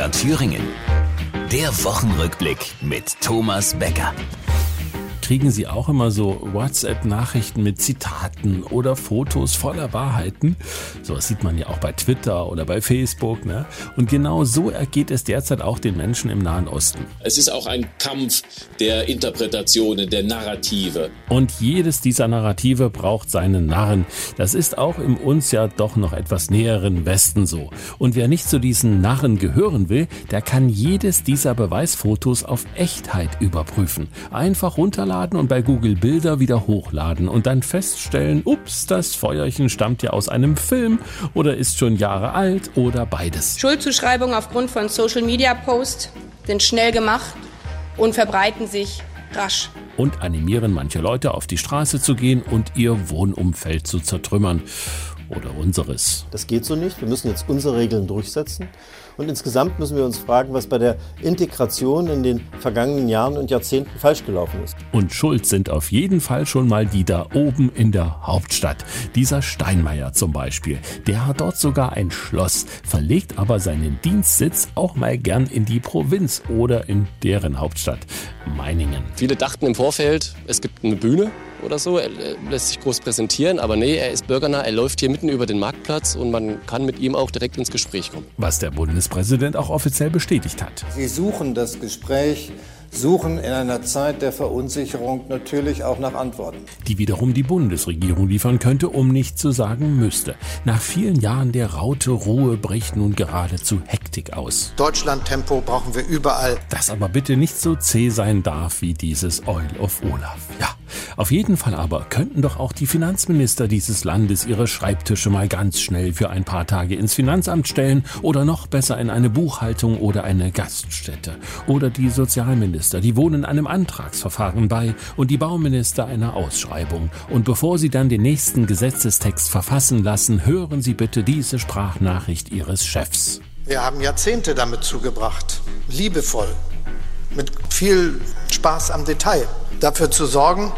MDR Thüringen. Der Wochenrückblick mit Thomas Becker kriegen Sie auch immer so WhatsApp-Nachrichten mit Zitaten oder Fotos voller Wahrheiten. So was sieht man ja auch bei Twitter oder bei Facebook. Ne? Und genau so ergeht es derzeit auch den Menschen im Nahen Osten. Es ist auch ein Kampf der Interpretationen, der Narrative. Und jedes dieser Narrative braucht seinen Narren. Das ist auch im uns ja doch noch etwas näheren Westen so. Und wer nicht zu diesen Narren gehören will, der kann jedes dieser Beweisfotos auf Echtheit überprüfen. Einfach runterladen runterladen und bei Google Bilder wieder hochladen und dann feststellen, ups, das Feuerchen stammt ja aus einem Film oder ist schon Jahre alt oder beides. Schuldzuschreibungen aufgrund von Social Media Posts sind schnell gemacht und verbreiten sich rasch. Und animieren manche Leute auf die Straße zu gehen und ihr Wohnumfeld zu zertrümmern oder unseres. Das geht so nicht. Wir müssen jetzt unsere Regeln durchsetzen. Und insgesamt müssen wir uns fragen, was bei der Integration in den vergangenen Jahren und Jahrzehnten falsch gelaufen ist. Und schuld sind auf jeden Fall schon mal die da oben in der Hauptstadt. Dieser Steinmeier zum Beispiel. Der hat dort sogar ein Schloss, verlegt aber seinen Dienstsitz auch mal gern in die Provinz oder in deren Hauptstadt, Meiningen. Viele dachten im Vorfeld, es gibt eine Bühne oder so. Er lässt sich groß präsentieren, aber nee, er ist bürgernah, er läuft hier mitten über den Marktplatz und man kann mit ihm auch direkt ins Gespräch kommen. Was der Bundespräsident auch offiziell bestätigt hat. Sie suchen das Gespräch suchen in einer Zeit der Verunsicherung natürlich auch nach Antworten. Die wiederum die Bundesregierung liefern könnte, um nicht zu sagen müsste. Nach vielen Jahren der raute Ruhe bricht nun geradezu Hektik aus. Deutschland-Tempo brauchen wir überall. Das aber bitte nicht so zäh sein darf wie dieses Oil of Olaf. Ja. Auf jeden Fall aber könnten doch auch die Finanzminister dieses Landes ihre Schreibtische mal ganz schnell für ein paar Tage ins Finanzamt stellen oder noch besser in eine Buchhaltung oder eine Gaststätte. Oder die Sozialminister, die wohnen einem Antragsverfahren bei und die Bauminister einer Ausschreibung. Und bevor sie dann den nächsten Gesetzestext verfassen lassen, hören Sie bitte diese Sprachnachricht Ihres Chefs. Wir haben Jahrzehnte damit zugebracht, liebevoll, mit viel Spaß am Detail, dafür zu sorgen,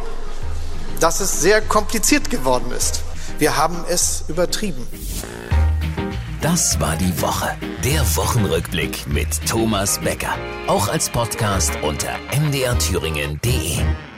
dass es sehr kompliziert geworden ist. Wir haben es übertrieben. Das war die Woche. Der Wochenrückblick mit Thomas Becker. Auch als Podcast unter mdrthüringen.de.